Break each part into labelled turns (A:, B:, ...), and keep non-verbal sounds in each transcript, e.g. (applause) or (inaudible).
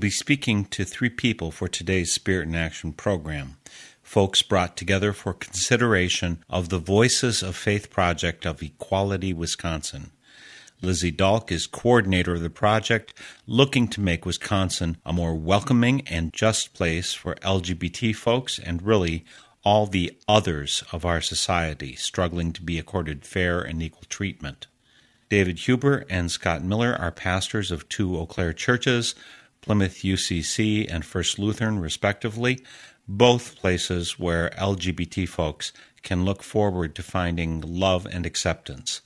A: be speaking to three people for today's Spirit in Action program. Folks brought together for consideration of the Voices of Faith project of Equality, Wisconsin. Lizzie Dahlk is coordinator of the project, looking to make Wisconsin a more welcoming and just place for LGBT folks and really all the others of our society struggling to be accorded fair and equal treatment. David Huber and Scott Miller are pastors of two Eau Claire churches, Plymouth UCC and First Lutheran, respectively, both places where LGBT folks can look forward to finding love and acceptance.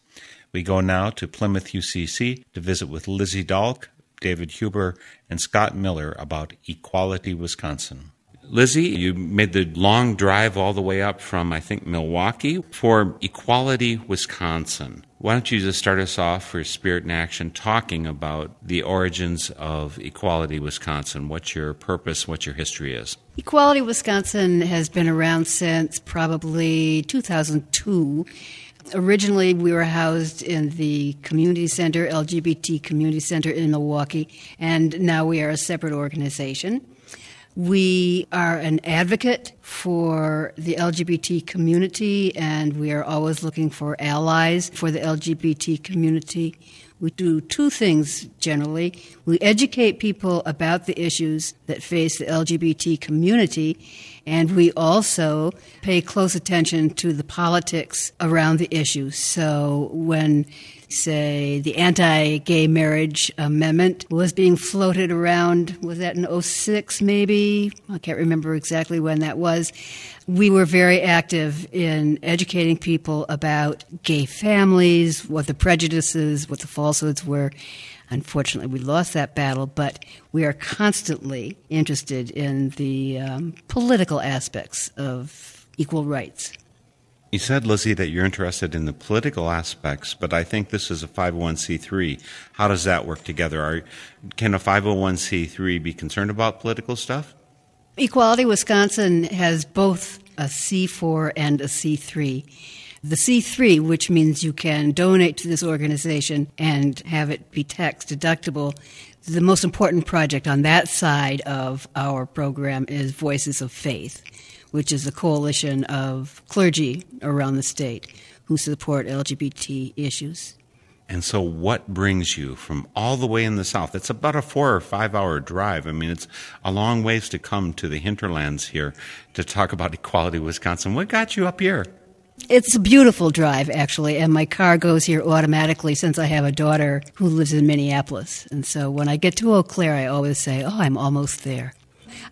A: We go now to Plymouth UCC to visit with Lizzie Dahlk, David Huber, and Scott Miller about Equality Wisconsin. Lizzie, you made the long drive all the way up from, I think, Milwaukee for Equality Wisconsin. Why don't you just start us off for Spirit in Action talking about the origins of Equality Wisconsin? What your purpose? What your history is?
B: Equality Wisconsin has been around since probably 2002. Originally, we were housed in the community center, LGBT community center in Milwaukee, and now we are a separate organization. We are an advocate for the LGBT community, and we are always looking for allies for the LGBT community. We do two things generally. We educate people about the issues that face the LGBT community, and we also pay close attention to the politics around the issues. So when say the anti-gay marriage amendment was being floated around. Was that in 06 maybe? I can't remember exactly when that was. We were very active in educating people about gay families what the prejudices what the falsehoods were. Unfortunately we lost that battle but we are constantly interested in the um, political aspects of equal rights
A: You said, Lizzie, that you're interested in the political aspects, but I think this is a 501c3. How does that work together? Are, can a 501c3 be concerned about political stuff?
B: Equality Wisconsin has both a C4 and a C3. The C3, which means you can donate to this organization and have it be tax deductible, the most important project on that side of our program is Voices of Faith, which is a coalition of clergy around the state who support LGBT issues.
A: And so, what brings you from all the way in the south? It's about a four or five hour drive. I mean, it's a long ways to come to the hinterlands here to talk about Equality Wisconsin. What got you up here?
B: It's a beautiful drive, actually, and my car goes here automatically since I have a daughter who lives in Minneapolis. And so when I get to Eau Claire, I always say, Oh, I'm almost there.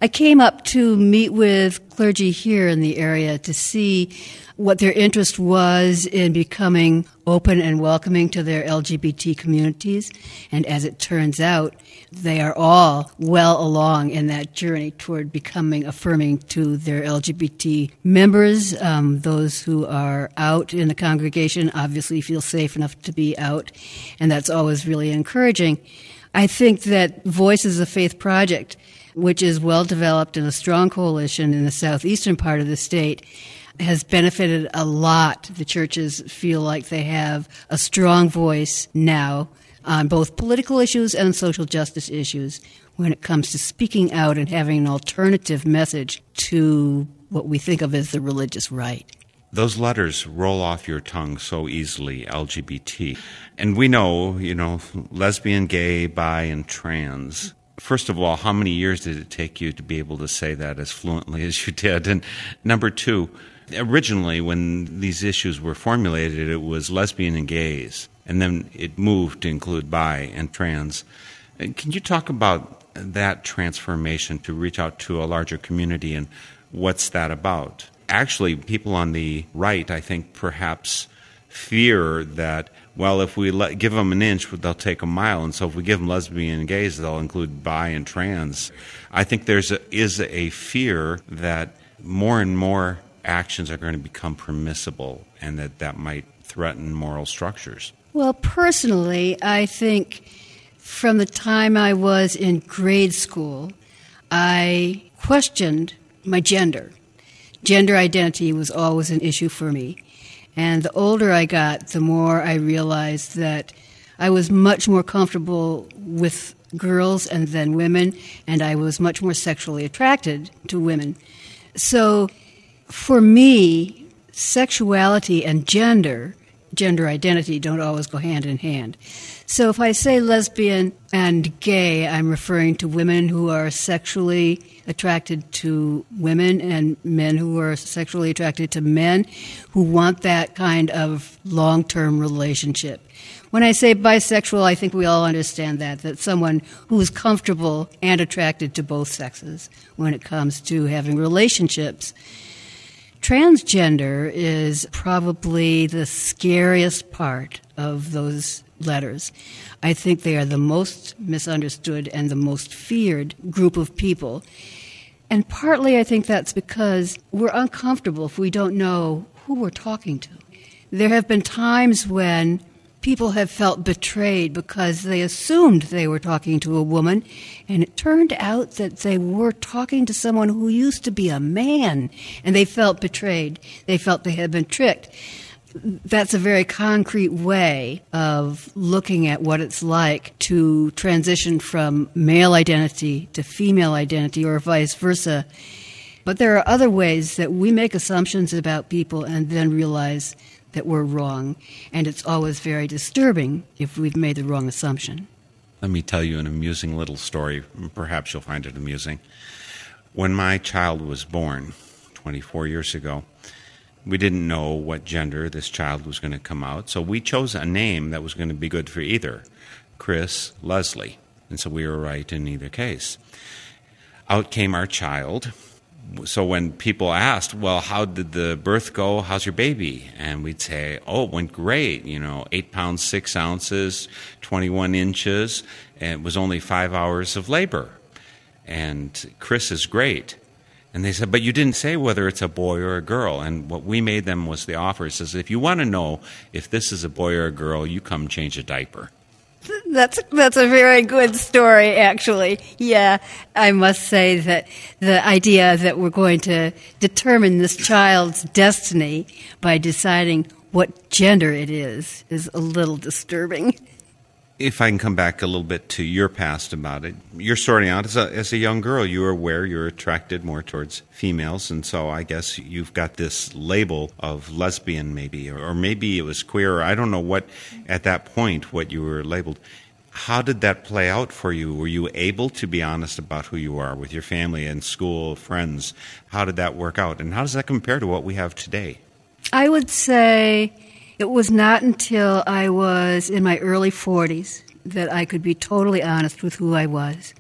B: I came up to meet with clergy here in the area to see what their interest was in becoming open and welcoming to their LGBT communities. And as it turns out, they are all well along in that journey toward becoming affirming to their LGBT members. Um, those who are out in the congregation obviously feel safe enough to be out, and that's always really encouraging. I think that Voices of Faith Project, which is well developed and a strong coalition in the southeastern part of the state, has benefited a lot. The churches feel like they have a strong voice now on both political issues and social justice issues when it comes to speaking out and having an alternative message to what we think of as the religious right.
A: Those letters roll off your tongue so easily, LGBT. And we know, you know, lesbian, gay, bi, and trans. First of all, how many years did it take you to be able to say that as fluently as you did? And number two, originally when these issues were formulated, it was lesbian and gays, and then it moved to include bi and trans. Can you talk about that transformation to reach out to a larger community and what's that about? Actually, people on the right, I think, perhaps fear that well, if we let, give them an inch, they'll take a mile, and so if we give them lesbian and gays, they'll include bi and trans. I think there's a, is a fear that more and more actions are going to become permissible, and that that might threaten moral structures.
B: Well, personally, I think from the time I was in grade school, I questioned my gender. Gender identity was always an issue for me. And the older I got, the more I realized that I was much more comfortable with girls and then women, and I was much more sexually attracted to women. So for me, sexuality and gender, gender identity, don't always go hand in hand. So if I say lesbian and gay, I'm referring to women who are sexually attracted to women and men who are sexually attracted to men who want that kind of long term relationship. When I say bisexual, I think we all understand that, that someone who is comfortable and attracted to both sexes when it comes to having relationships. Transgender is probably the scariest part of those letters. I think they are the most misunderstood and the most feared group of people. And partly I think that's because we're uncomfortable if we don't know who we're talking to. There have been times when people have felt betrayed because they assumed they were talking to a woman, and it turned out that they were talking to someone who used to be a man, and they felt betrayed. They felt they had been tricked that's a very concrete way of looking at what it's like to transition from male identity to female identity or vice versa. But there are other ways that we make assumptions about people and then realize that we're wrong. And it's always very disturbing if we've made the wrong assumption.
A: Let me tell you an amusing little story. Perhaps you'll find it amusing. When my child was born 24 years ago, we didn't know what gender this child was going to come out, so we chose a name that was going to be good for either Chris, Leslie. And so we were right in either case. Out came our child. So when people asked, well, how did the birth go? How's your baby? And we'd say, oh, it went great. You know, eight pounds, six ounces, 21 inches, and it was only five hours of labor. And Chris is great. And they said, but you didn't say whether it's a boy or a girl. And what we made them was the offer It says, if you want to know if this is a boy or a girl, you come change a diaper.
B: That's that's a very good story, actually. Yeah, I must say that the idea that we're going to determine this child's destiny by deciding what gender it is is a little disturbing
A: if I can come back a little bit to your past about it, you're starting out as a, as a young girl. You were aware you're attracted more towards females, and so I guess you've got this label of lesbian, maybe, or, or maybe it was queer. Or I don't know what at that point what you were labeled. How did that play out for you? Were you able to be honest about who you are with your family and school, friends? How did that work out, and how does that compare to what we have today?
B: I would say it was not until I was in my early 40s that I could be totally honest with who I was.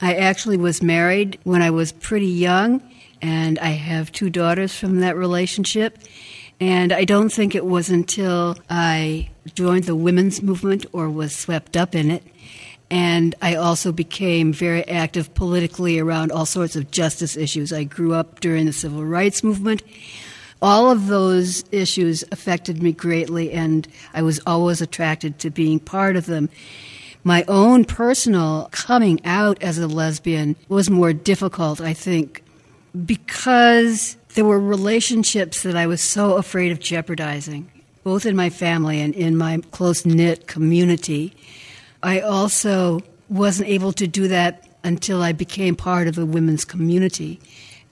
B: I actually was married when I was pretty young, and I have two daughters from that relationship. And I don't think it was until I joined the women's movement or was swept up in it. And I also became very active politically around all sorts of justice issues. I grew up during the civil rights movement all of those issues affected me greatly, and I was always attracted to being part of them. My own personal coming out as a lesbian was more difficult, I think, because there were relationships that I was so afraid of jeopardizing, both in my family and in my close knit community. I also wasn't able to do that until I became part of the women's community.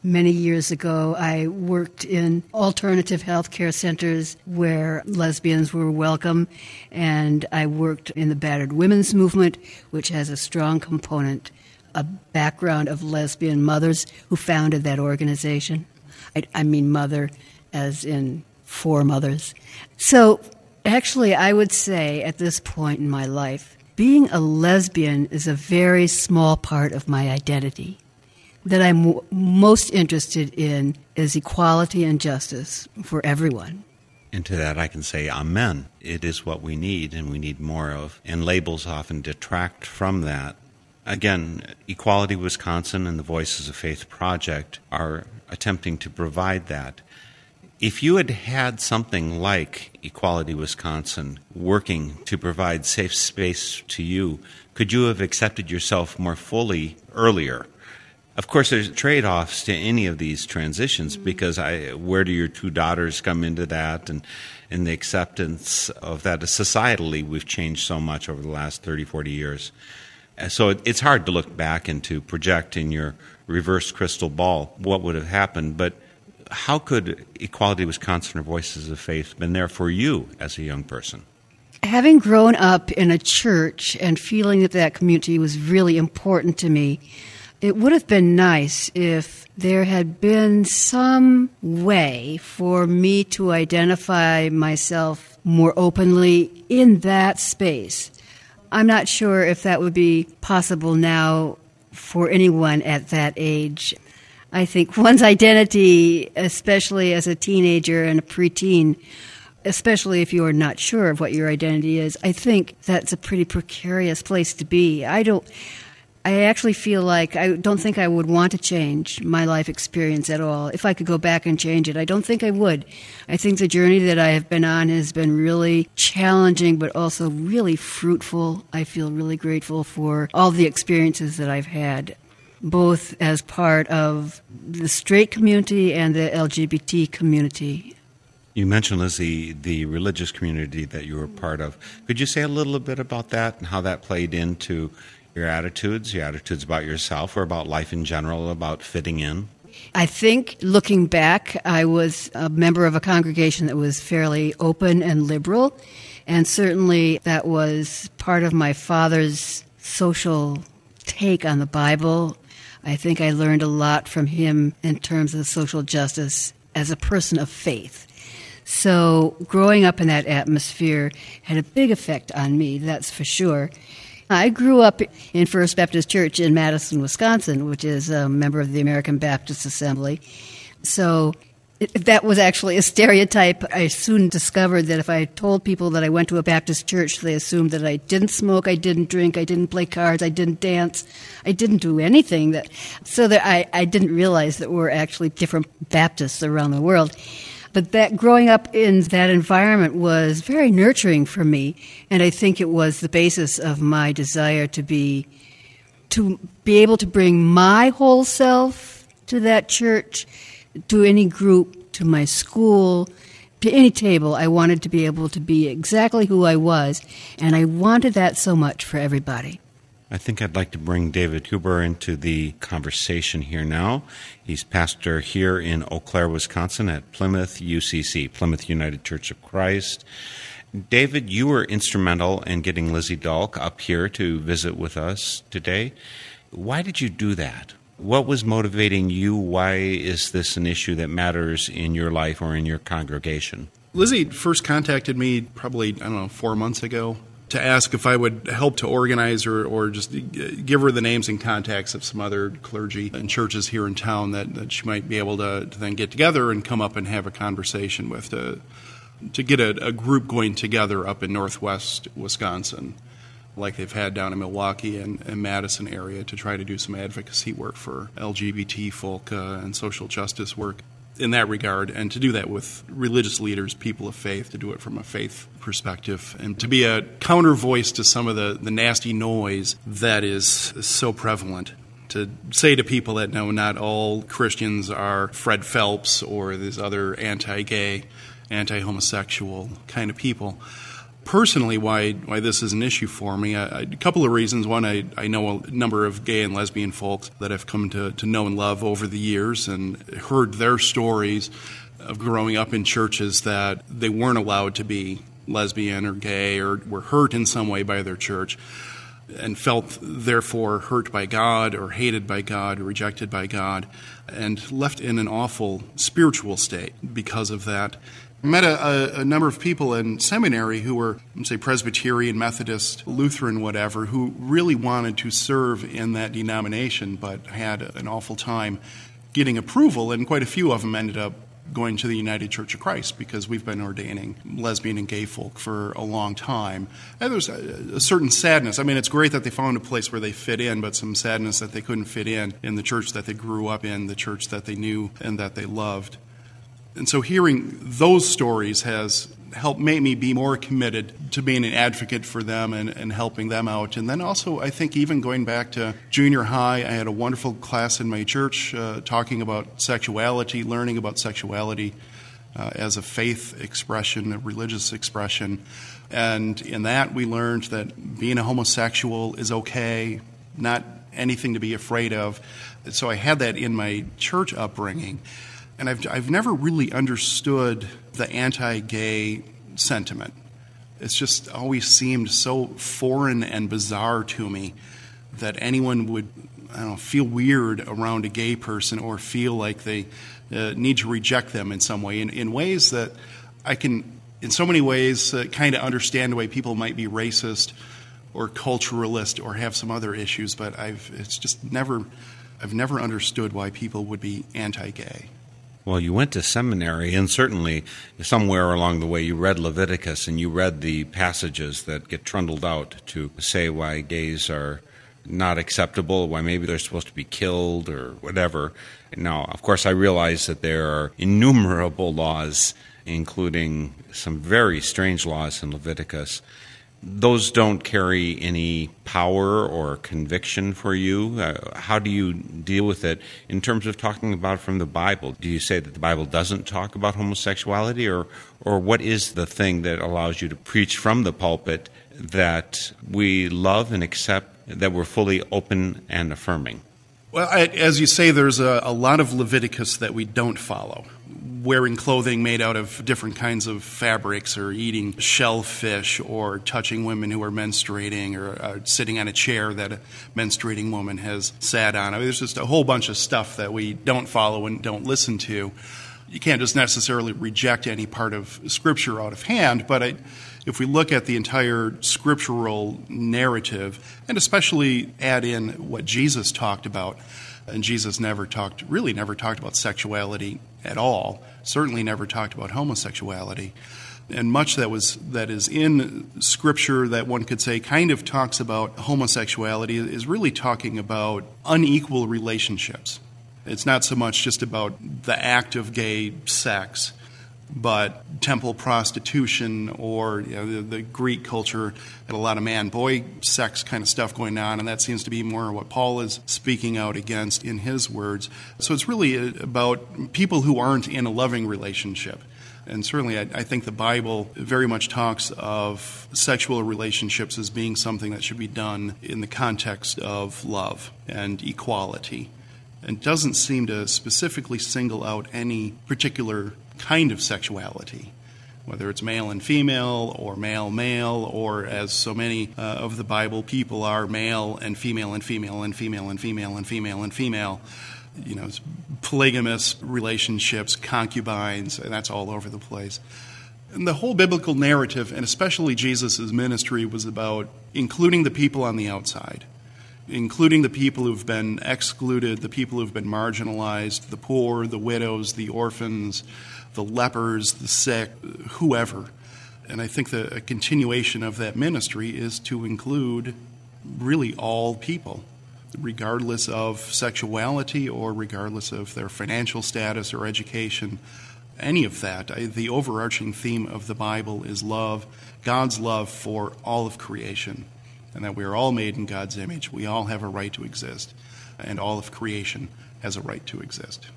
B: Many years ago, I worked in alternative health care centers where lesbians were welcome, and I worked in the battered women's movement, which has a strong component, a background of lesbian mothers who founded that organization. I, I mean, mother as in four mothers. So, actually, I would say at this point in my life, being a lesbian is a very small part of my identity. That I'm w- most interested in is equality and justice for everyone.
A: And to that, I can say, Amen. It is what we need, and we need more of. And labels often detract from that. Again, Equality Wisconsin and the Voices of Faith Project are attempting to provide that. If you had had something like Equality Wisconsin working to provide safe space to you, could you have accepted yourself more fully earlier? Of course, there's trade offs to any of these transitions because I, where do your two daughters come into that and, and the acceptance of that? Societally, we've changed so much over the last 30, 40 years. Uh, so it, it's hard to look back and to project in your reverse crystal ball what would have happened. But how could Equality Wisconsin or Voices of Faith been there for you as a young person?
B: Having grown up in a church and feeling that that community was really important to me, it would have been nice if there had been some way for me to identify myself more openly in that space. I'm not sure if that would be possible now for anyone at that age. I think (laughs) one's identity, especially as a teenager and a preteen, especially if you're not sure of what your identity is, I think that's a pretty precarious place to be. I don't. I actually feel like I don't think I would want to change my life experience at all. If I could go back and change it, I don't think I would. I think the journey that I have been on has been really challenging, but also really fruitful. I feel really grateful for all the experiences that I've had, both as part of the straight community and the LGBT community.
A: You mentioned, Lizzie, the religious community that you were part of. Could you say a little bit about that and how that played into your attitudes, your attitudes about yourself or about life in general, about fitting in?
B: I think looking back, I was a member of a congregation that was fairly open and liberal, and certainly that was part of my father's social take on the Bible. I think I learned a lot from him in terms of social justice as a person of faith. So, growing up in that atmosphere had a big effect on me, that's for sure. I grew up in First Baptist Church in Madison, Wisconsin, which is a member of the American Baptist Assembly. So that was actually a stereotype. I soon discovered that if I told people that I went to a Baptist church, they assumed that I didn't smoke, I didn't drink, I didn't play cards, I didn't dance, I didn't do anything. That so that I, I didn't realize that we're actually different Baptists around the world. But that growing up in that environment was very nurturing for me, and I think it was the basis of my desire to be to be able to bring my whole self to that church, to any group, to my school, to any table. I wanted to be able to be exactly who I was, and I wanted that so much for everybody.
A: I think I'd like to bring David Huber into the conversation here now. He's pastor here in Eau Claire, Wisconsin at Plymouth UCC, Plymouth United Church of Christ. David, you were instrumental in getting Lizzie Dahlk up here to visit with us today. Why did you do that? What was motivating you? Why is this an issue that matters in your life or in your congregation?
C: Lizzie first contacted me probably, I don't know, four months ago to ask if I would help to organize or, or just give her the names and contacts of some other clergy and churches here in town that, that she might be able to, to then get together and come up and have a conversation with to, to get a, a group going together up in northwest Wisconsin like they've had down in Milwaukee and, and, Madison area to try to do some advocacy work for LGBT folk uh, and social justice work in that regard, and to do that with religious leaders, people of faith, to do it from a faith perspective, and to be a counter voice to some of the, the nasty noise that is so prevalent. To say to people that no, not all Christians are Fred Phelps or these other anti gay, anti homosexual kind of people personally why why this is an issue for me. A couple of reasons. One, I, I know a number of gay and lesbian folks that I've come to, to know and love over the years and heard their stories of growing up in churches that they weren't allowed to be lesbian or gay or were hurt in some way by their church and felt therefore hurt by God or hated by God or rejected by God and left in an awful spiritual state because of that met a, a, a, number of people in seminary who were, say, Presbyterian, Methodist, Lutheran, whatever, who really wanted to serve in that denomination but had an awful time getting approval, and quite a few of them ended up going to the United Church of Christ because we've been ordaining lesbian and gay folk for a long time. And there's a, a, certain sadness. I mean, it's great that they found a place where they fit in, but some sadness that they couldn't fit in in the church that they grew up in, the church that they knew and that they loved. And so hearing those stories has helped make me be more committed to being an advocate for them and, and helping them out. And then also, I think even going back to junior high, I had a wonderful class in my church uh, talking about sexuality, learning about sexuality uh, as a faith expression, a religious expression. And in that, we learned that being a homosexual is okay, not anything to be afraid of. So I had that in my church upbringing. And I've, I've never really understood the anti gay sentiment. It's just always seemed so foreign and bizarre to me that anyone would I don't know, feel weird around a gay person or feel like they uh, need to reject them in some way, in, in ways that I can, in so many ways, uh, kind of understand the way people might be racist or culturalist or have some other issues, but I've, it's just never, I've never understood why people would be anti gay.
A: Well, you went to seminary, and certainly somewhere along the way you read Leviticus and you read the passages that get trundled out to say why gays are not acceptable, why maybe they're supposed to be killed or whatever. Now, of course, I realize that there are innumerable laws, including some very strange laws in Leviticus those don't carry any power or conviction for you. Uh, how do you deal with it in terms of talking about from the Bible? Do you say that the Bible doesn't talk about homosexuality, or or what is the thing that allows you to preach from the pulpit that we love and accept, that we're fully open and affirming?
C: Well, I, as you say, there's a, a lot of Leviticus that we don't follow wearing clothing made out of different kinds of fabrics, or eating shellfish, or touching women who are menstruating, or uh, sitting on a chair that a menstruating woman has sat on. I mean, there's just a whole bunch of stuff that we don't follow and don't listen to. You can't just necessarily reject any part of Scripture out of hand, but I, if we look at the entire scriptural narrative, and especially add in what Jesus talked about, and Jesus never talked, really never talked about sexuality at all. Certainly never talked about homosexuality. And much that was that is in Scripture that one could say kind of talks about homosexuality is really talking about unequal relationships. It's not so much just about the act of gay sex, but temple prostitution or you know, the, the, Greek culture had a lot of man boy sex kind of stuff going on, and that seems to be more what Paul is speaking out against in his words. So it's really about people who aren't in a loving relationship. And certainly, I, I think the Bible very much talks of sexual relationships as being something that should be done in the context of love and equality and doesn't seem to specifically single out any particular kind of sexuality, whether it's male and female, or male male, or as so many uh, of the Bible people are, male and female and female and female and female and female and female. You know, polygamous relationships, concubines, and that's all over the place. And the whole biblical narrative, and especially Jesus' ministry, was about including the people on the outside including the people who've been excluded, the people who've been marginalized, the poor, the widows, the orphans, the lepers, the sick, whoever. And I think the a continuation of that ministry is to include really all people, regardless of sexuality or regardless of their financial status or education, any of that. I, the overarching theme of the Bible is love, God's love for all of creation, and that we are all made in God's image. We all have a right to exist, and all of creation has a right to exist.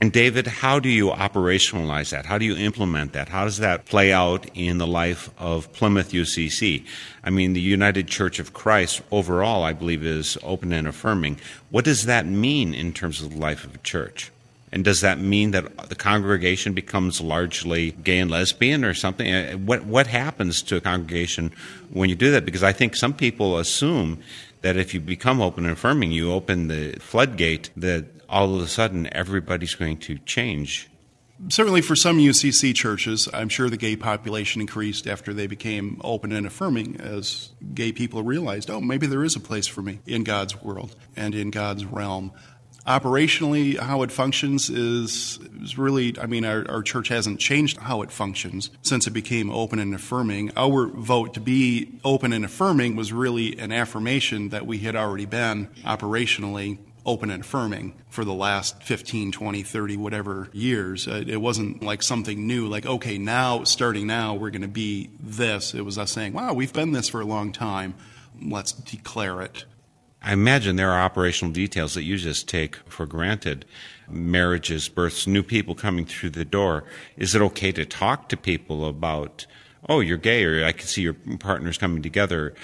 A: And David, how do you operationalize that? How do you implement that? How does that play out in the life of Plymouth UCC? I mean, the United Church of Christ overall, I believe, is open and affirming. What does that mean in terms of the life of a church? And does that mean that the congregation becomes largely gay and lesbian or something? Uh, what what happens to a congregation when you do that? Because I think some people assume that if you become open and affirming, you open the floodgate that all of a sudden everybody's going to change.
C: Certainly, for some UCC churches, I'm sure the gay population increased after they became open and affirming as gay people realized, oh, maybe there is a place for me in God's world and in God's realm. Operationally, how it functions is, is really, I mean, our, our church hasn't changed how it functions since it became open and affirming. Our vote to be open and affirming was really an affirmation that we had already been operationally open and affirming for the last 15, 20, 30, whatever years. Uh, it wasn't like something new, like, okay, now, starting now, we're going to be this. It was us saying, wow, we've been this for a long time. Let's declare it.
A: I imagine there are operational details that you just take for granted. Marriages, births, new people coming through the door. Is it okay to talk to people about, oh, you're gay, or I can see your partners coming together?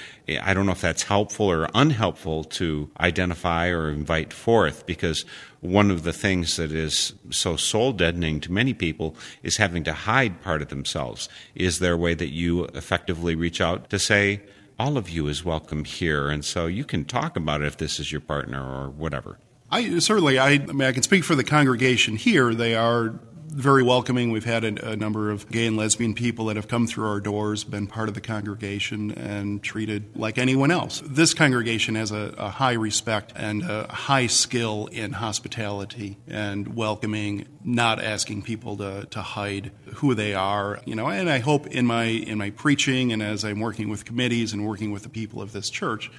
A: I don't know if that's helpful or unhelpful to identify or invite forth because one of the things that is so soul deadening to many people is having to hide part of themselves. Is there a way that you effectively reach out to say, all of you is welcome here, and so you can talk about it if this is your partner or whatever.
C: I certainly, I, I mean, I can speak for the congregation here. They are very welcoming. We've had a, a, number of gay and lesbian people that have come through our doors, been part of the congregation, and treated like anyone else. This congregation has a, a high respect and a high skill in hospitality and welcoming, not asking people to, to hide who they are. You know, and I hope in my in my preaching and as I'm working with committees and working with the people of this church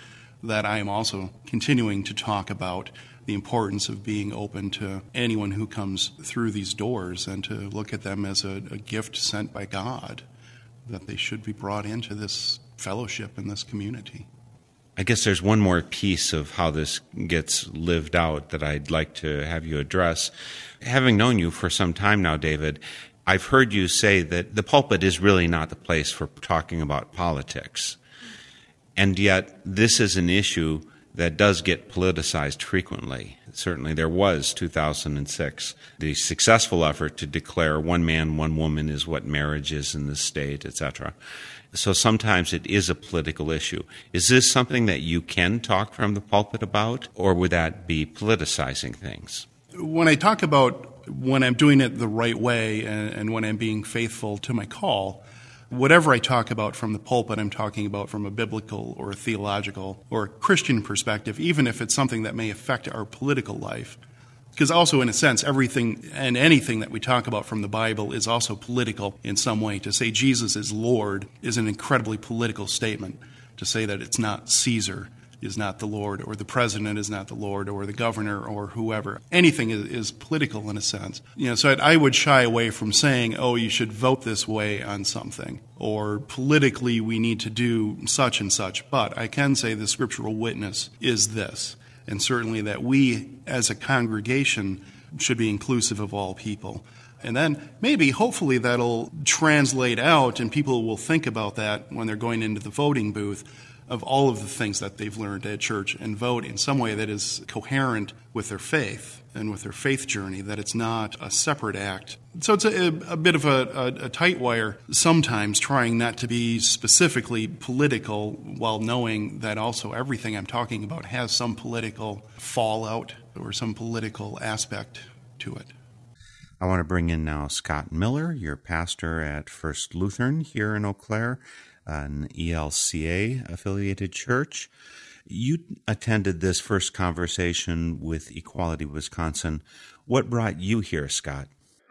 C: that I am also continuing to talk about the importance of being open to anyone who comes through these doors and to look at them as a, a gift sent by God, that they should be brought into this fellowship in this community.
A: I guess there's one more piece of how this gets lived out that I'd like to have you address. Having known you for some time now, David, I've heard you say that the pulpit is really not the place for talking about politics. And yet, this is an issue that does get politicized frequently. Certainly, there was 2006, the successful effort to declare one man, one woman is what marriage is in the state, etc. So sometimes it is a political issue. Is this something that you can talk from the pulpit about, or would that be politicizing things?
C: When I talk about when I'm doing it the right way and, and when I'm being faithful to my call, whatever I talk about from the pulpit, I'm talking about from a biblical or a theological or a Christian perspective, even if it's something that may affect our political life. Because also, in a sense, everything and anything that we talk about from the Bible is also political in some way. To say Jesus is Lord is an incredibly political statement. To say that it's not Caesar is not the Lord, or the president is not the Lord, or the governor, or whoever. Anything is, is political in a sense. You know, so I, I would shy away from saying, "Oh, you should vote this way on something," or politically we need to do such and such. But I can say the scriptural witness is this, and certainly that we as a congregation should be inclusive of all people. And then maybe, hopefully, that'll translate out and people will think about that when they're going into the voting booth of all of the things that they've learned at church and vote in some way that is coherent with their faith and with their faith journey, that it's not a separate act. So it's a, a bit of a, a, a, tight wire, sometimes trying not to be specifically political while knowing that also everything I'm talking about has some political fallout or some political aspect to it.
A: I want to bring in now Scott Miller, your pastor at First Lutheran here in Eau Claire an ELCA affiliated church. You attended this first conversation with Equality Wisconsin. What brought you here, Scott?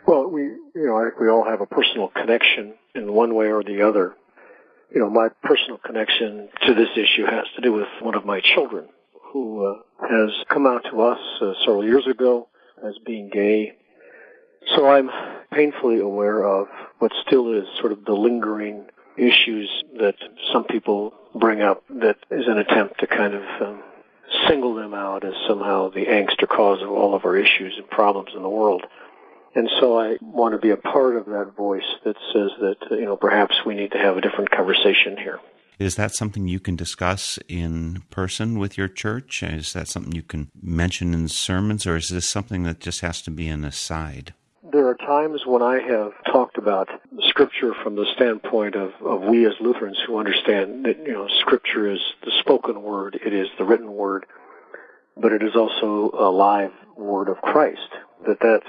D: Well, we, you know, I think we all have a personal connection in one way or the other. You know, my personal connection to this issue has to do with one of my children who uh, has come out to us uh, several years ago as being gay. So I'm painfully aware of what still is sort of the lingering issues that some people bring up that is an attempt to kind of um, single them out as somehow the angst or cause of all of our issues and problems in the world. And so I want to be a part of that voice that says that, uh, you know, perhaps we need to have a different conversation here.
A: Is that something you can discuss in person with your church? Is that something you can mention in sermons, or is this something that just has to be an aside?
D: There are times when I have talked about Scripture from the standpoint of, of we as Lutherans who understand that, you know, Scripture is the spoken word, it is the written word, but it is also a live word of Christ. That that's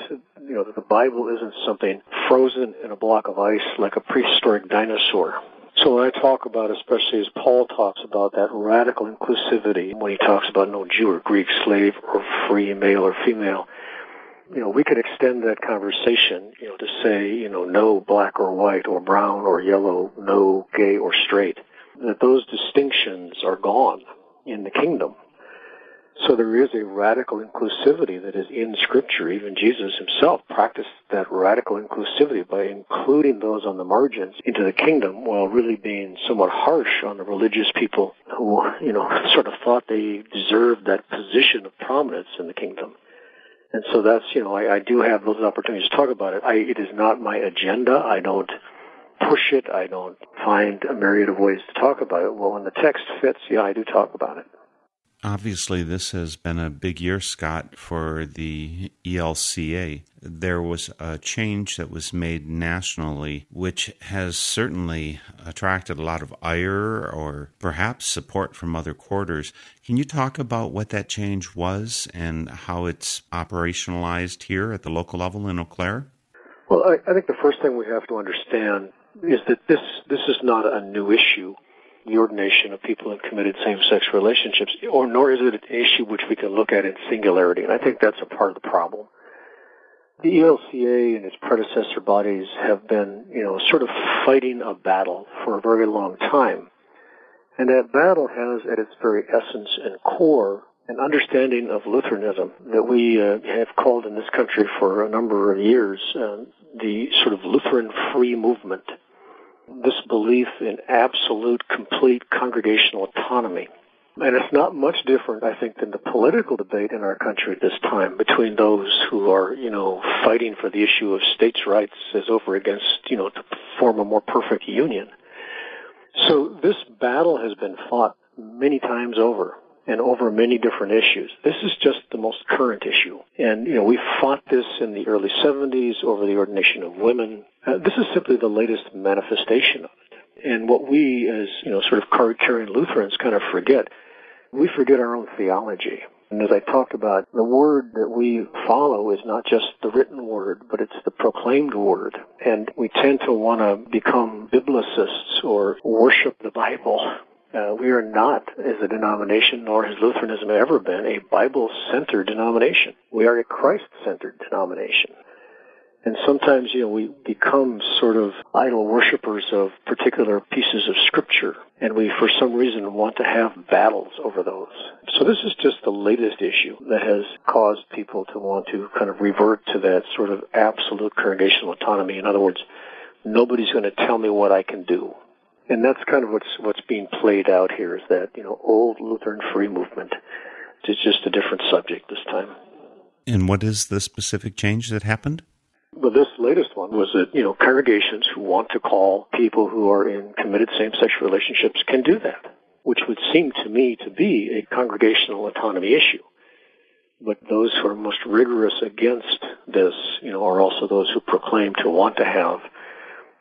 D: you know, that the Bible isn't something frozen in a block of ice like a prehistoric dinosaur. So when I talk about, especially as Paul talks about that radical inclusivity, when he talks about no Jew or Greek, slave or free, male or female, you know, we could extend that conversation, you know, to say, you know, no black or white or brown or yellow, no gay or straight, that those distinctions are gone in the kingdom. So there is a radical inclusivity that is in Scripture. Even Jesus himself practiced that radical inclusivity by including those on the margins into the kingdom while really being somewhat harsh on the religious people who, you know, (laughs) sort of thought they deserved that position of prominence in the kingdom. And so that's, you know, I, I do have those opportunities to talk about it. I, it is not my agenda. I don't push it. I don't find a myriad of ways to talk about it. Well, when the text fits, yeah, I do talk about it.
A: Obviously, this has been a big year, Scott, for the ELCA. There was a change that was made nationally, which has certainly attracted a lot of ire or perhaps support from other quarters. Can you talk about what that change was and how it's operationalized here at the local level in Eau Claire?
D: Well, I, I think the first thing we have to understand is that this this is not a new issue the ordination of people in committed same-sex relationships, or nor is it an issue which we can look at in singularity. And I think that's a part of the problem. The ELCA and its predecessor bodies have been, you know, sort of fighting a battle for a very long time. And that battle has at its very essence and core an understanding of Lutheranism that we uh, have called in this country for a number of years uh, the sort of Lutheran free movement this belief in absolute, complete congregational autonomy. And it's not much different, I think, than the political debate in our country at this time between those who are, you know, fighting for the issue of states' rights as over against, you know, to form a more perfect union. So this battle has been fought many times over and over many different issues. This is just the most current issue. And, you know, we fought this in the early 70s over the ordination of women. Uh, this is simply the latest manifestation of it. And what we as, you know, sort of card-carrying Lutherans kind of forget, we forget our own theology. And as I talked about, the word that we follow is not just the written word, but it's the proclaimed word. And we tend to want to become biblicists or worship the Bible uh, we are not, as a denomination, nor has Lutheranism ever been, a Bible-centered denomination. We are a Christ-centered denomination. And sometimes, you know, we become sort of idol worshippers of particular pieces of scripture, and we, for some reason, want to have battles over those. So this is just the latest issue that has caused people to want to kind of revert to that sort of absolute congregational autonomy. In other words, nobody's going to tell me what I can do and that's kind of what's what's being played out here is that you know old Lutheran free movement. It's just a different subject this time.
A: And what is the specific change that happened?
D: Well, this latest one was that you know congregations who want to call people who are in committed same-sex relationships can do that, which would seem to me to be a congregational autonomy issue. But those who are most rigorous against this, you know, are also those who proclaim to want to have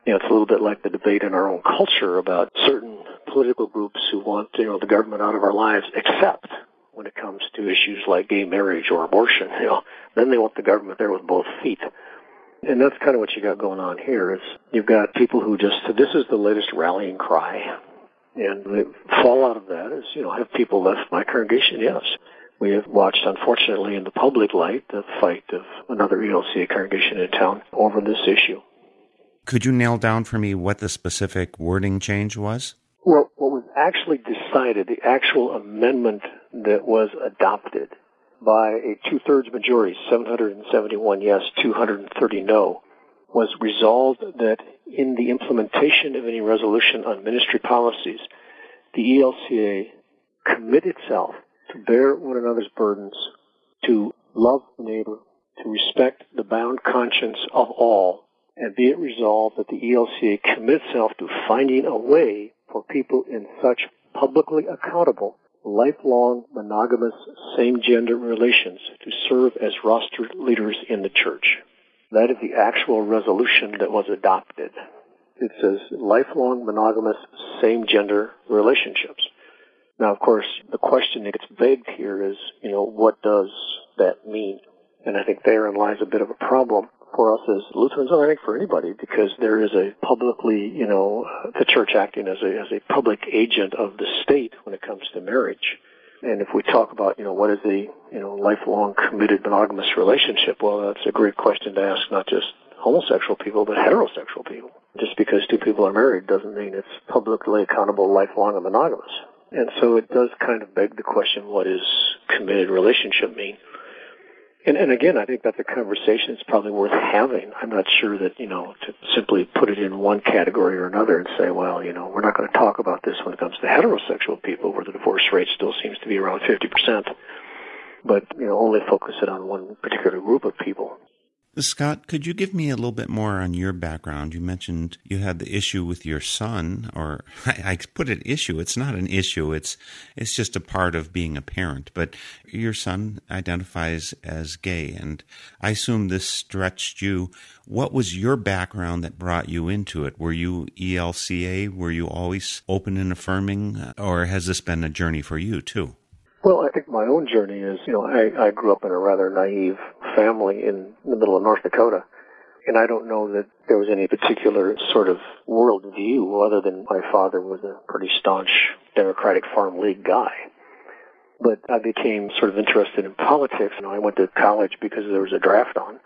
D: you know, it's a little bit like the debate in our own culture about certain political groups who want, you know, the government out of our lives, except when it comes to issues like gay marriage or abortion, you know, then they want the government there with both feet. And that's kind of what you got going on here. Is you've got people who just said this is the latest rallying cry, and the fallout of that is you know have people left my congregation? Yes, we have watched unfortunately in the public light the fight of another ELCA congregation in town over this issue.
A: Could you nail down for me what the specific wording change was?
D: Well, what was actually decided, the actual amendment that was adopted by a two-thirds majority, 771 yes, 230 no, was resolved that in the implementation of any resolution on ministry policies, the ELCA commit itself to bear one another's burdens, to love the neighbor, to respect the bound conscience of all, and be it resolved that the ELCA commit itself to finding a way for people in such publicly accountable, lifelong, monogamous, same-gender relations to serve as roster leaders in the church. That is the actual resolution that was adopted. It says lifelong, monogamous, same-gender relationships. Now, of course, the question that gets begged here is, you know, what does that mean? And I think therein lies a bit of a problem for us as Lutherans, and I think for anybody, because there is a publicly, you know, the church acting as a as a public agent of the state when it comes to marriage. And if we talk about, you know, what is the, you know, lifelong committed monogamous relationship, well, that's a great question to ask not just homosexual people, but heterosexual people. Just because two people are married doesn't mean it's publicly accountable, lifelong, and monogamous. And so it does kind of beg the question, what does committed relationship mean? And, and again, I think that's a conversation that's probably worth having. I'm not sure that, you know, to simply put it in one category or another and say, well, you know, we're not going to talk about this when it comes to heterosexual people where the divorce rate still seems to be around 50%, but, you know, only focus it on one particular group of people.
A: Scott, could you give me a little bit more on your background? You mentioned you had the issue with your son, or (laughs) I, I, put it issue. It's not an issue. It's it's just a part of being a parent. But your son identifies as gay, and I assume this stretched you. What was your background that brought you into it? Were you ELCA? Were you always open and affirming, or has this been a journey for you too?
D: Well, I think my own journey is, you know, I, I grew up in a rather naive family in the middle of North Dakota. And I don't know that there was any particular sort of world view other than my father was a pretty staunch Democratic Farm League guy. But I became sort of interested in politics. and I went to college because there was a draft on.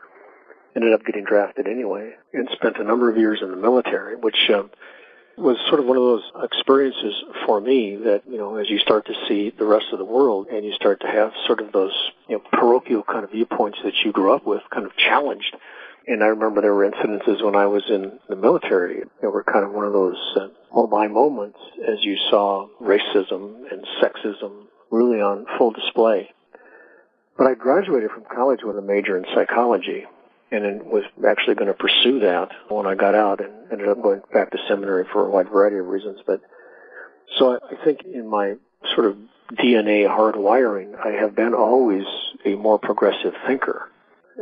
D: Ended up getting drafted anyway and spent a number of years in the military, which um, was sort of one of those experiences for me that, you know, as you start to see the rest of the world and you start to have sort of those, you know, parochial kind of viewpoints that you grew up with kind of challenged. And I remember there were incidences when I was in the military that were kind of one of those uh, oh my moments as you saw racism and sexism really on full display. But I graduated from college with a major in psychology and was actually going to pursue that when I got out and ended up going back to seminary for a wide variety of reasons. But so I, I think in my sort of DNA hardwiring, I have been always a more progressive thinker.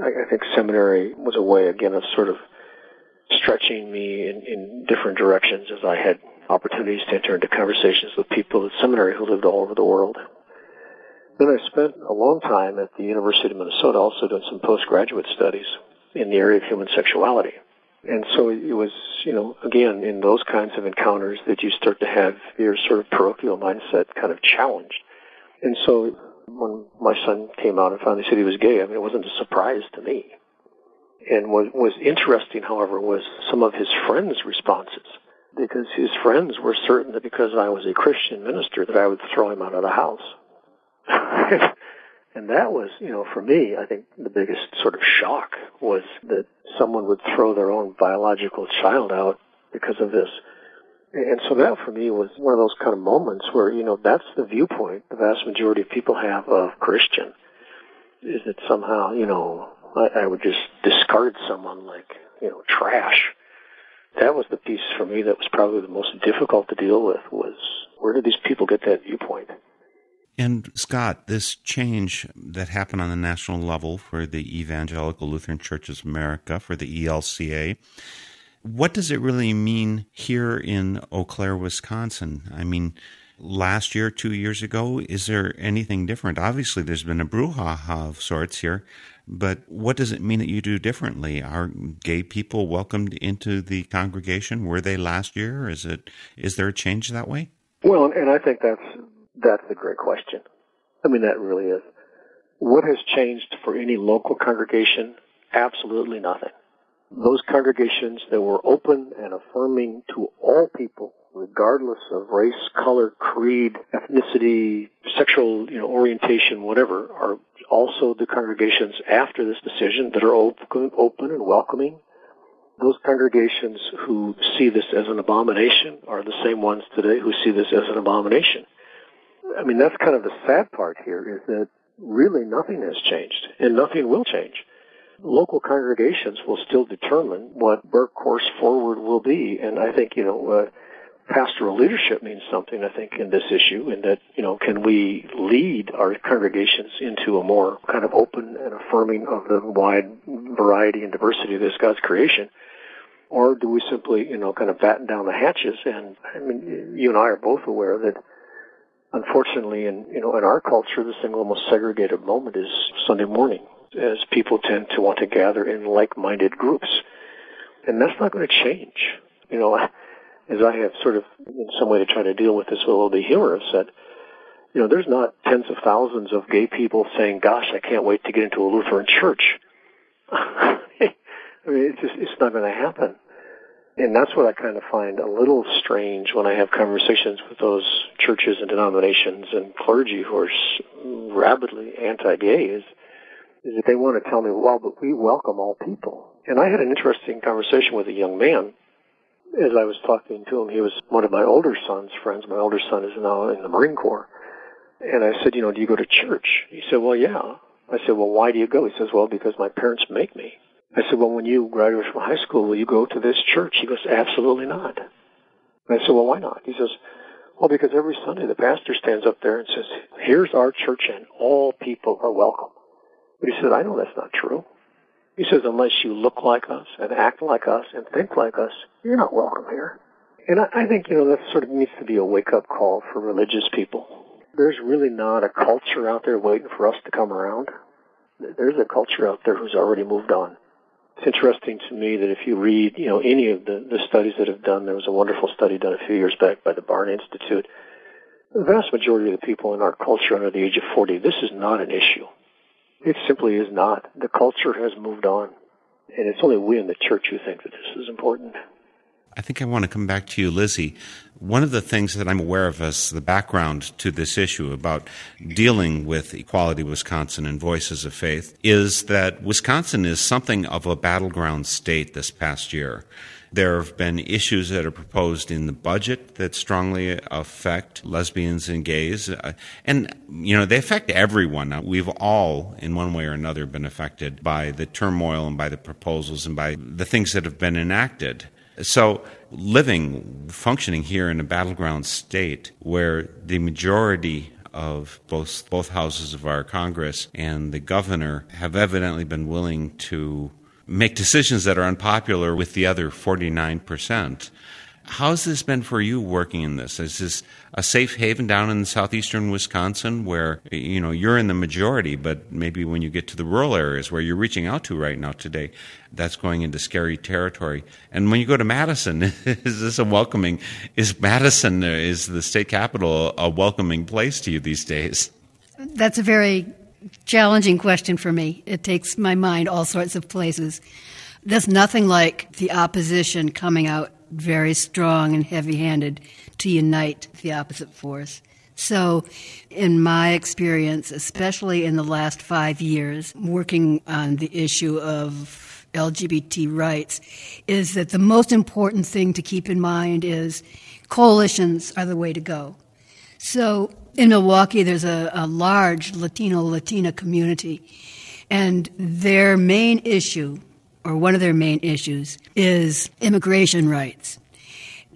D: I, I think seminary was a way, again, of sort of stretching me in, in different directions as I had opportunities to enter into conversations with people at seminary who lived all over the world. Then I spent a long time at the University of Minnesota also doing some postgraduate studies in the area of human sexuality. And so it was, you know, again, in those kinds of encounters that you start to have your sort of parochial mindset kind of challenged. And so when my son came out and finally said he was gay, I mean, it wasn't a surprise to me. And what was interesting, however, was some of his friends' responses. Because his friends were certain that because I was a Christian minister that I would throw him out of the house. (laughs) And that was, you know, for me, I think the biggest sort of shock was that someone would throw their own biological child out because of this. And so that for me was one of those kind of moments where, you know, that's the viewpoint the vast majority of people have of Christian. Is that somehow, you know, I, I would just discard someone like, you know, trash. That was the piece for me that was probably the most difficult to deal with was where did these people get that viewpoint?
A: And Scott, this change that happened on the national level for the Evangelical Lutheran Churches of America, for the ELCA, what does it really mean here in Eau Claire, Wisconsin? I mean, last year, two years ago, is there anything different? Obviously, there's been a brouhaha of sorts here, but what does it mean that you do differently? Are gay people welcomed into the congregation? Were they last year? Is it is there a change that way?
D: Well, and I think that's that's a great question. I mean, that really is. What has changed for any local congregation? Absolutely nothing. Those congregations that were open and affirming to all people, regardless of race, color, creed, ethnicity, sexual you know, orientation, whatever, are also the congregations after this decision that are open, open and welcoming. Those congregations who see this as an abomination are the same ones today who see this as an abomination. I mean, that's kind of the sad part here is that really nothing has changed and nothing will change. Local congregations will still determine what their course forward will be. And I think, you know, uh, pastoral leadership means something, I think, in this issue, in that, you know, can we lead our congregations into a more kind of open and affirming of the wide variety and diversity of this God's creation? Or do we simply, you know, kind of batten down the hatches? And I mean, you and I are both aware that unfortunately, in you know, in our culture, the single most segregated moment is Sunday morning. as people tend to want to gather in like-minded groups. And that's not going to change. You know, (laughs) as I have sort of, in some way to try to deal with this with a little bit of humor, have said, you know, there's not tens of thousands of gay people saying, gosh, I can't wait to get into a Lutheran church. (laughs) I mean, it's just, it's not going to happen. And that's what I kind of find a little strange when I have conversations with those churches and denominations and clergy who are rabidly anti-gay is, is that they want to tell me, well, but we welcome all people. And I had an interesting conversation with a young man as I was talking to him. He was one of my older son's friends. My older son is now in the Marine Corps. And I said, you know, do you go to church? He said, well, yeah. I said, well, why do you go? He says, well, because my parents make me. I said, well, when you graduate from high school, will you go to this church? He goes, absolutely not. And I said, well, why not? He says, well, because every Sunday the pastor stands up there and says, here's our church and all people are welcome. But he said, I know that's not true. He says, unless you look like us and act like us and think like us, you're not welcome here. And I, I think, you know, that sort of needs to be a wake-up call for religious people. There's really not a culture out there waiting for us to come around. There's a culture out there who's already moved on it's interesting to me that if you read, you know, any of the, the studies that have done, there was a wonderful study done a few years back by the Barna Institute. The vast majority of the people in our culture under the age of 40, this is not an issue. It simply is not. The culture has moved on. And it's only we in the church who think that this is important.
A: I think I want to come back to you, Lizzie. One of the things that I'm aware of as the background to this issue about dealing with Equality Wisconsin and Voices of Faith is that Wisconsin is something of a battleground state this past year. There have been issues that are proposed in the budget that strongly affect lesbians and gays. Uh, and, you know, they affect everyone. We've all, in one way or another, been affected by the turmoil and by the proposals and by the things that have been enacted. So, living, functioning here in a battleground state where the majority of both both houses of our Congress and the governor have evidently been willing to make decisions that are unpopular with the other 49 percent. How's this been for you working in this? Is this a safe haven down in southeastern Wisconsin where you know you're in the majority, but maybe when you get to the rural areas where you're reaching out to right now today, that's going into scary territory. And when you go to Madison, (laughs) is this a welcoming? Is Madison uh, is the state capital a welcoming place to you these days?
B: That's a very challenging question for me. It takes my mind all sorts of places. There's nothing like the opposition coming out very strong and heavy handed to unite the opposite force. So, in my experience, especially in the last five years, working on the issue of LGBT rights, is that the most important thing to keep in mind is coalitions are the way to go. So, in Milwaukee, there's a, a large Latino Latina community, and their main issue or one of their main issues, is immigration rights.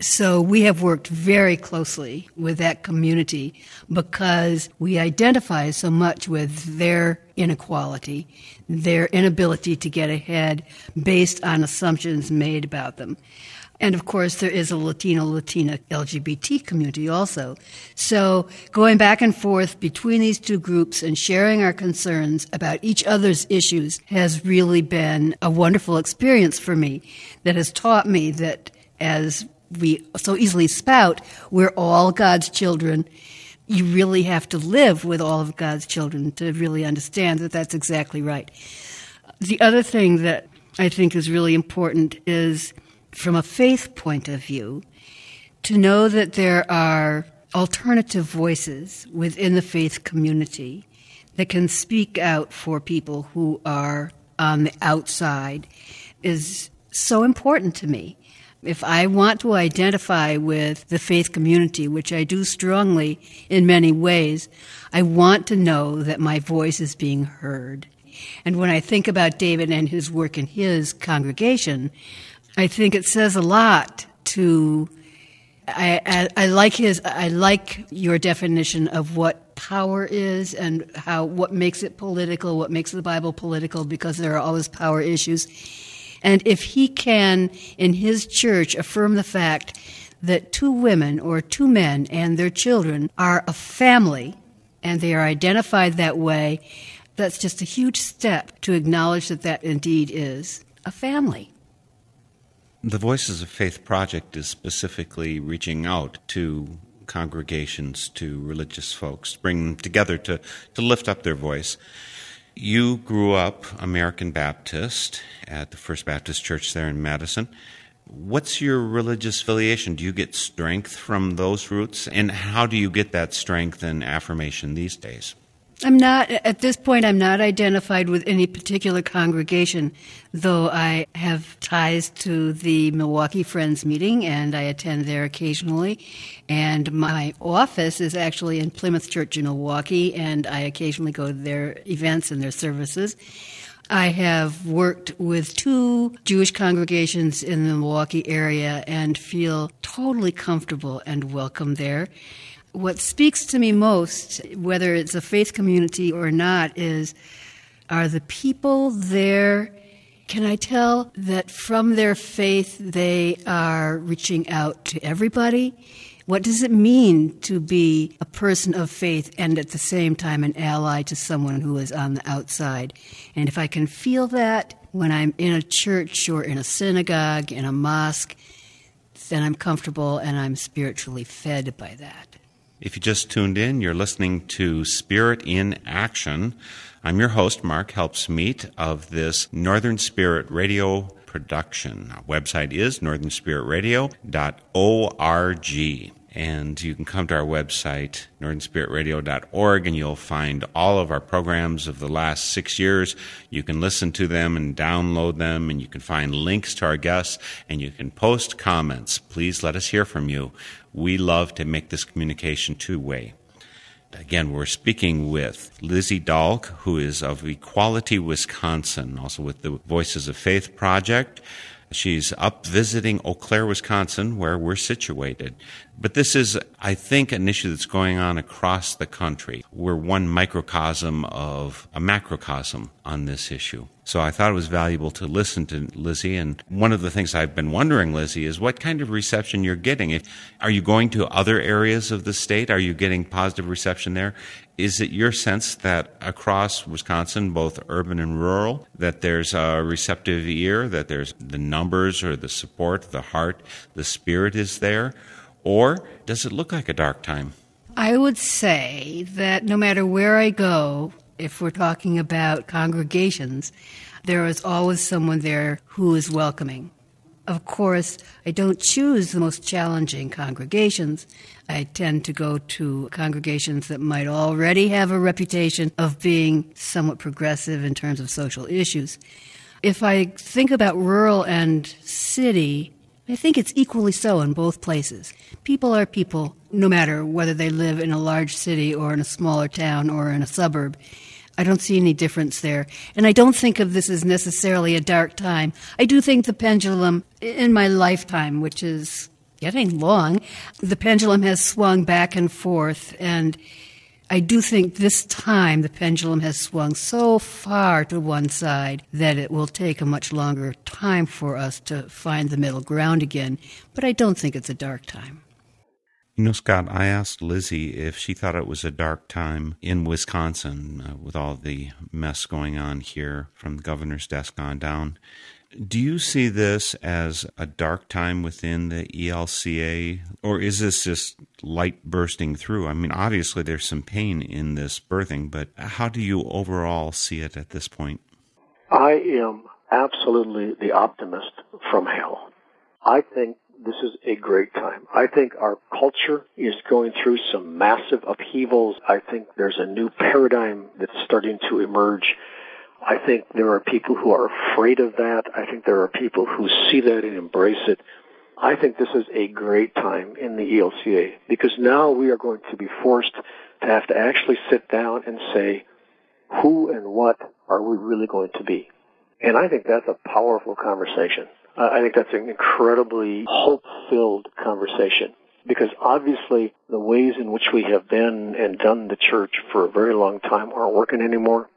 B: So we have worked very closely with that community because we identify so much with their inequality, their inability to get ahead based on assumptions made about them. And of course, there is a Latino Latina LGBT community also. So going back and forth between these two groups and sharing our concerns about each other's issues has really been a wonderful experience for me that has taught me that as we so easily spout, we're all God's children. You really have to live with all of God's children to really understand that that's exactly right. The other thing that I think is really important is from a faith point of view, to know that there are alternative voices within the faith community that can speak out for people who are on the outside is so important to me. If I want to identify with the faith community, which I do strongly in many ways, I want to know that my voice is being heard. And when I think about David and his work in his congregation, I think it says a lot to. I, I, I, like his. I like your definition of what power is and how what makes it political, what makes the Bible political, because there are always power issues. And if he can, in his church, affirm the fact that two women or two men and their children are a family, and they are identified that way, That's just a huge step to acknowledge that that indeed is a family.
A: The Voices of Faith project is specifically reaching out to congregations, to religious folks, bring them together to, to lift up their voice. You grew up American Baptist at the First Baptist Church there in Madison. What's your religious affiliation? Do you get strength from those roots? And how do you get that strength and affirmation these days?
B: I'm not, at this point, I'm not identified with any particular congregation, though I have ties to the Milwaukee Friends meeting and I attend there occasionally. And my office is actually in Plymouth Church in Milwaukee, and I occasionally go to their events and their services. I have worked with two Jewish congregations in the Milwaukee area and feel totally comfortable and welcome there. What speaks to me most, whether it's a faith community or not, is are the people there. Can I tell that from their faith they are reaching out to everybody? What does it mean to be a person of faith and at the same time an ally to someone who is on the outside? And if I can feel that when I'm in a church or in a synagogue, in a mosque, then I'm comfortable and I'm spiritually fed by that.
A: If you just tuned in, you're listening to Spirit in Action. I'm your host, Mark Helpsmeet, of this Northern Spirit Radio production. Our website is northernspiritradio.org. And you can come to our website, northernspiritradio.org, and you'll find all of our programs of the last six years. You can listen to them and download them, and you can find links to our guests, and you can post comments. Please let us hear from you. We love to make this communication two way. Again, we're speaking with Lizzie Dahlk, who is of Equality, Wisconsin, also with the Voices of Faith Project. She's up visiting Eau Claire, Wisconsin, where we're situated. But this is, I think, an issue that's going on across the country. We're one microcosm of a macrocosm on this issue. So I thought it was valuable to listen to Lizzie. And one of the things I've been wondering, Lizzie, is what kind of reception you're getting. Are you going to other areas of the state? Are you getting positive reception there? Is it your sense that across Wisconsin, both urban and rural, that there's a receptive ear, that there's the numbers or the support, the heart, the spirit is there? Or does it look like a dark time?
B: I would say that no matter where I go, if we're talking about congregations, there is always someone there who is welcoming. Of course, I don't choose the most challenging congregations. I tend to go to congregations that might already have a reputation of being somewhat progressive in terms of social issues. If I think about rural and city, I think it's equally so in both places. People are people, no matter whether they live in a large city or in a smaller town or in a suburb. I don't see any difference there. And I don't think of this as necessarily a dark time. I do think the pendulum, in my lifetime, which is getting long, the pendulum has swung back and forth. And I do think this time the pendulum has swung so far to one side that it will take a much longer time for us to find the middle ground again. But I don't think it's a dark time.
A: You know, Scott, I asked Lizzie if she thought it was a dark time in Wisconsin uh, with all the mess going on here from the governor's desk on down. Do you see this as a dark time within the ELCA, or is this just light bursting through? I mean, obviously there's some pain in this birthing, but how do you overall see it at this point?
D: I am absolutely the optimist from hell. I think this is a great time. I think our culture is going through some massive upheavals. I think there's a new paradigm that's starting to emerge I think there are people who are afraid of that. I think there are people who see that and embrace it. I think this is a great time in the ELCA because now we are going to be forced to have to actually sit down and say, who and what are we really going to be? And I think that's a powerful conversation. I think that's an incredibly hope-filled conversation because obviously the ways in which we have been and done the church for a very long time aren't working anymore.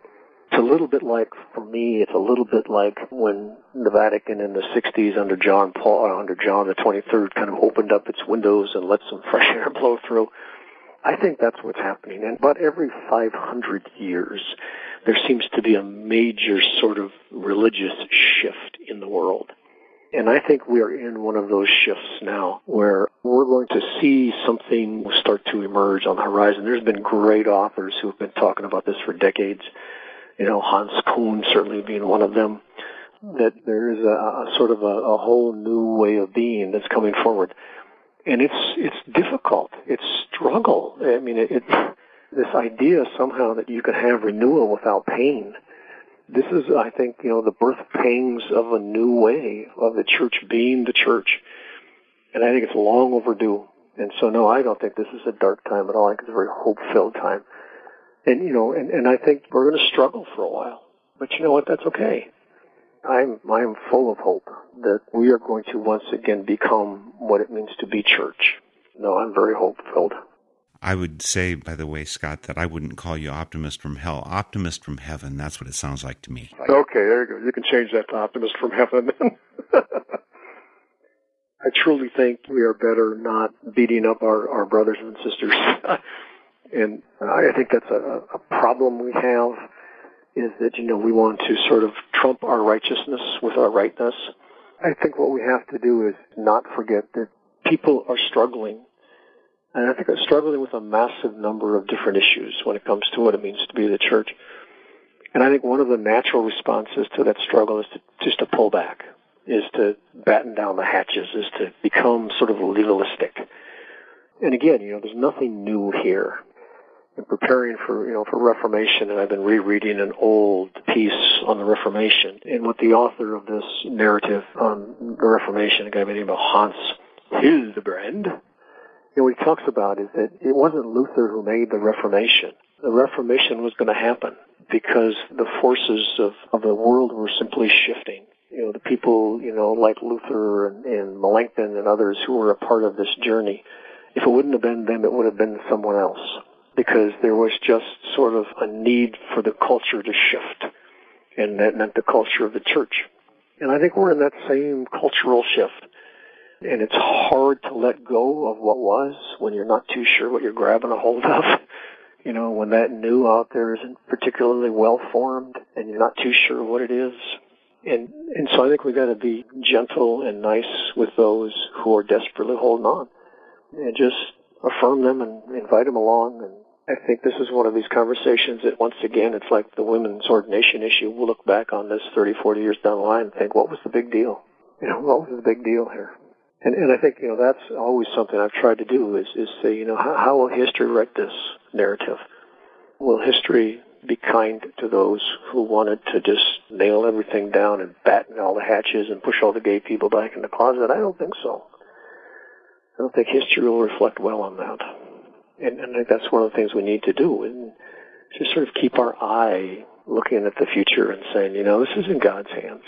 D: It's a little bit like, for me, it's a little bit like when the Vatican in the 60s under John Paul, uh, under John the 23rd kind of opened up its windows and let some (laughs) fresh air blow through. I think that's what's happening. And about every 500 years, there seems to be a major sort of religious shift in the world. And I think we are in one of those shifts now where we're going to see something start to emerge on the horizon. There's been great authors who have been talking about this for decades. You know, Hans Küng certainly being one of them. That there is a, a sort of a, a whole new way of being that's coming forward. And it's, it's difficult. It's struggle. I mean, it, it this idea somehow that you can have renewal without pain this is, I think, you know, the birth pangs of a new way of the church being the church. And I think it's long overdue. And so, no, I don't think this is a dark time at all. I think it's a very hope-filled time. And, you know, and, and I think we're going to struggle for a while. But you know what? That's okay. I'm, I'm full of hope that we are going to once again become what it means to be church. No, I'm very hope-filled.
A: I would say, by the way, Scott, that I wouldn't call you optimist from hell. Optimist from heaven. That's what it sounds like to me.
D: Okay, there you go. You can change that to optimist from heaven. (laughs) I truly think we are better not beating up our, our brothers and sisters. (laughs) and I think that's a, a problem we have is that, you know, we want to sort of trump our righteousness with our rightness. I think what we have to do is not forget that people are struggling and I think I'm struggling with a massive number of different issues when it comes to what it means to be the church. And I think one of the natural responses to that struggle is to just to pull back, is to batten down the hatches, is to become sort of legalistic. And again, you know, there's nothing new here. In preparing for, you know, for Reformation, and I've been rereading an old piece on the Reformation, and what the author of this narrative on the Reformation, a guy by the name of Hans Hillerbrand, you know, what he talks about is that it wasn't Luther who made the Reformation. The Reformation was going to happen because the forces of, of the world were simply shifting. You know, the people, you know, like Luther and, and Melanchthon and others who were a part of this journey, if it wouldn't have been them, it would have been someone else. Because there was just sort of a need for the culture to shift. And that meant the culture of the church. And I think we're in that same cultural shift and it's hard to let go of what was when you're not too sure what you're grabbing a hold of. (laughs) You know, when that new out there isn't particularly well formed and you're not too sure what it is. And and so I think we've got to be gentle and nice with those who are desperately holding on. And just affirm them and invite them along and I think this is one of these conversations that once again it's like the women's ordination issue. We'll look back on this 30, 40 years down the line and think, what was the big deal? You know, what was the big deal here? And, and I think, you know, that's always something I've tried to do is, is say, you know, how, how will history write this narrative? Will history be kind to those who wanted to just nail everything down and batten all the hatches and push all the gay people back in the closet? I don't think so. I don't think history will reflect well on that. And, and I think that's one of the things we need to do and just sort of keep our eye looking at the future and saying, you know, this is in God's hands.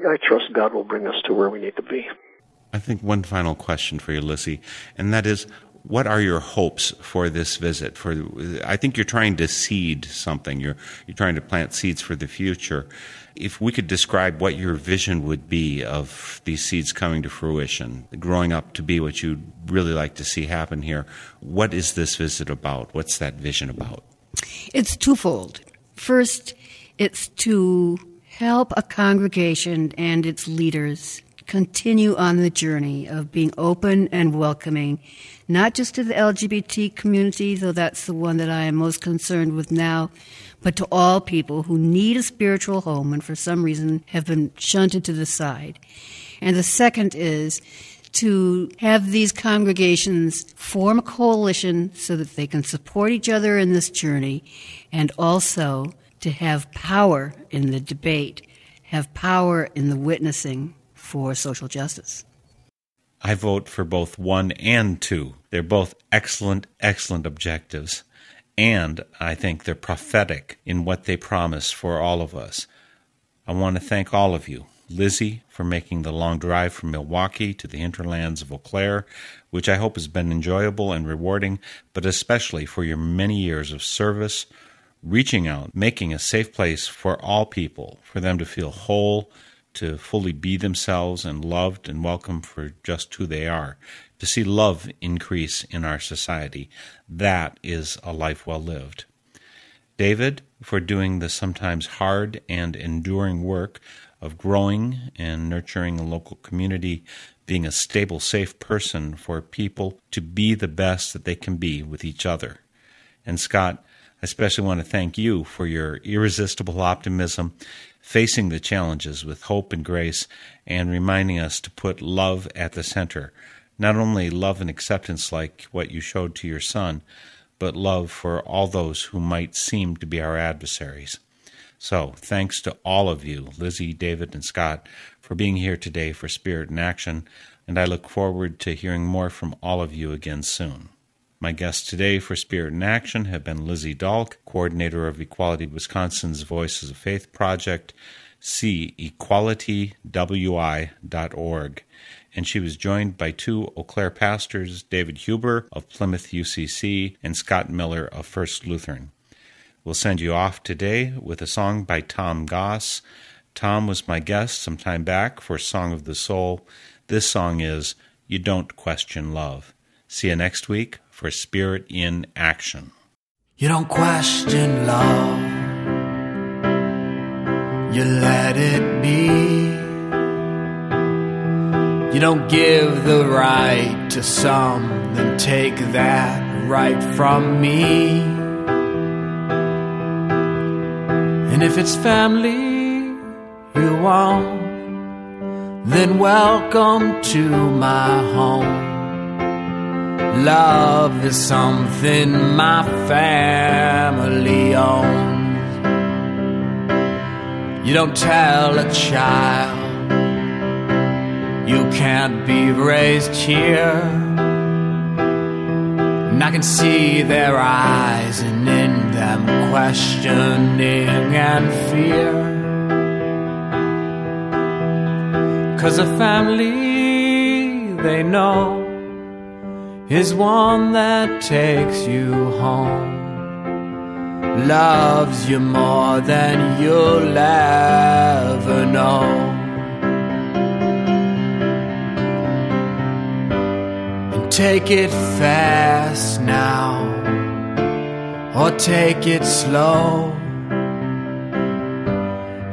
D: I trust God will bring us to where we need to be.
A: I think one final question for you, Lizzie, and that is what are your hopes for this visit? For I think you're trying to seed something. You're you're trying to plant seeds for the future. If we could describe what your vision would be of these seeds coming to fruition, growing up to be what you'd really like to see happen here, what is this visit about? What's that vision about?
B: It's twofold. First, it's to help a congregation and its leaders continue on the journey of being open and welcoming, not just to the LGBT community, though that's the one that I am most concerned with now, but to all people who need a spiritual home and for some reason have been shunted to the side. And the second is to have these congregations form a coalition so that they can support each other in this journey and also to have power in the debate, have power in the witnessing for social justice.
A: I vote for both one and two. They're both excellent, excellent objectives. And I think they're prophetic in what they promise for all of us. I want to thank all of you. Lizzie for making the long drive from Milwaukee to the hinterlands of Eau Claire, which I hope has been enjoyable and rewarding, but especially for your many years of service, reaching out, making a safe place for all people, for them to feel whole to fully be themselves and loved and welcome for just who they are, to see love increase in our society. That is a life well lived. David, for doing the sometimes hard and enduring work of growing and nurturing a local community, being a stable, safe person for people to be the best that they can be with each other. And Scott, I especially want to thank you for your irresistible optimism, facing the challenges with hope and grace, and reminding us to put love at the center. Not only love and acceptance like what you showed to your son, but love for all those who might seem to be our adversaries. So, thanks to all of you, Lizzie, David, and Scott, for being here today for Spirit in Action, and I look forward to hearing more from all of you again soon. My guests today for Spirit in Action have been Lizzie Dahlk, coordinator of Equality Wisconsin's Voices of Faith project. See equalitywi.org. And she was joined by two Eau Claire pastors, David Huber of Plymouth UCC and Scott Miller of First Lutheran. We'll send you off today with a song by Tom Goss. Tom was my guest some time back for Song of the Soul. This song is You Don't Question Love. See you next week for Spirit in Action.
E: You don't question love, you let it be. You don't give the right to some, then take that right from me. And if it's family you want, then welcome to my home. Love is something my family owns. You don't tell a child you can't be raised here. And I can see their eyes and in them questioning and fear. Cause a family they know is one that takes you home. Loves you more than you'll ever know. And take it fast now, or take it slow.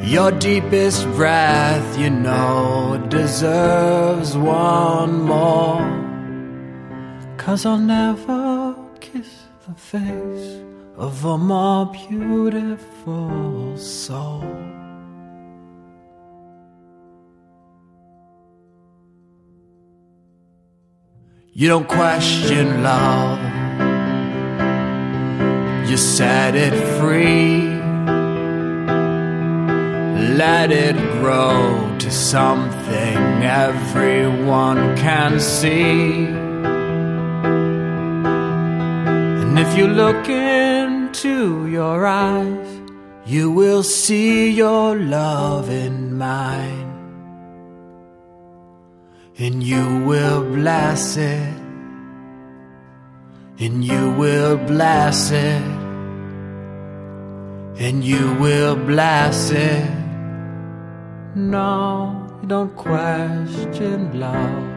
E: Your deepest breath, you know, deserves one more. Cause I'll never kiss the face of a more beautiful soul. You don't question love, you set it free. Let it grow to something everyone can see. And if you look into your eyes, you will see your love in mine. And you will bless it. And you will bless it. And you will bless it. No, you don't question love.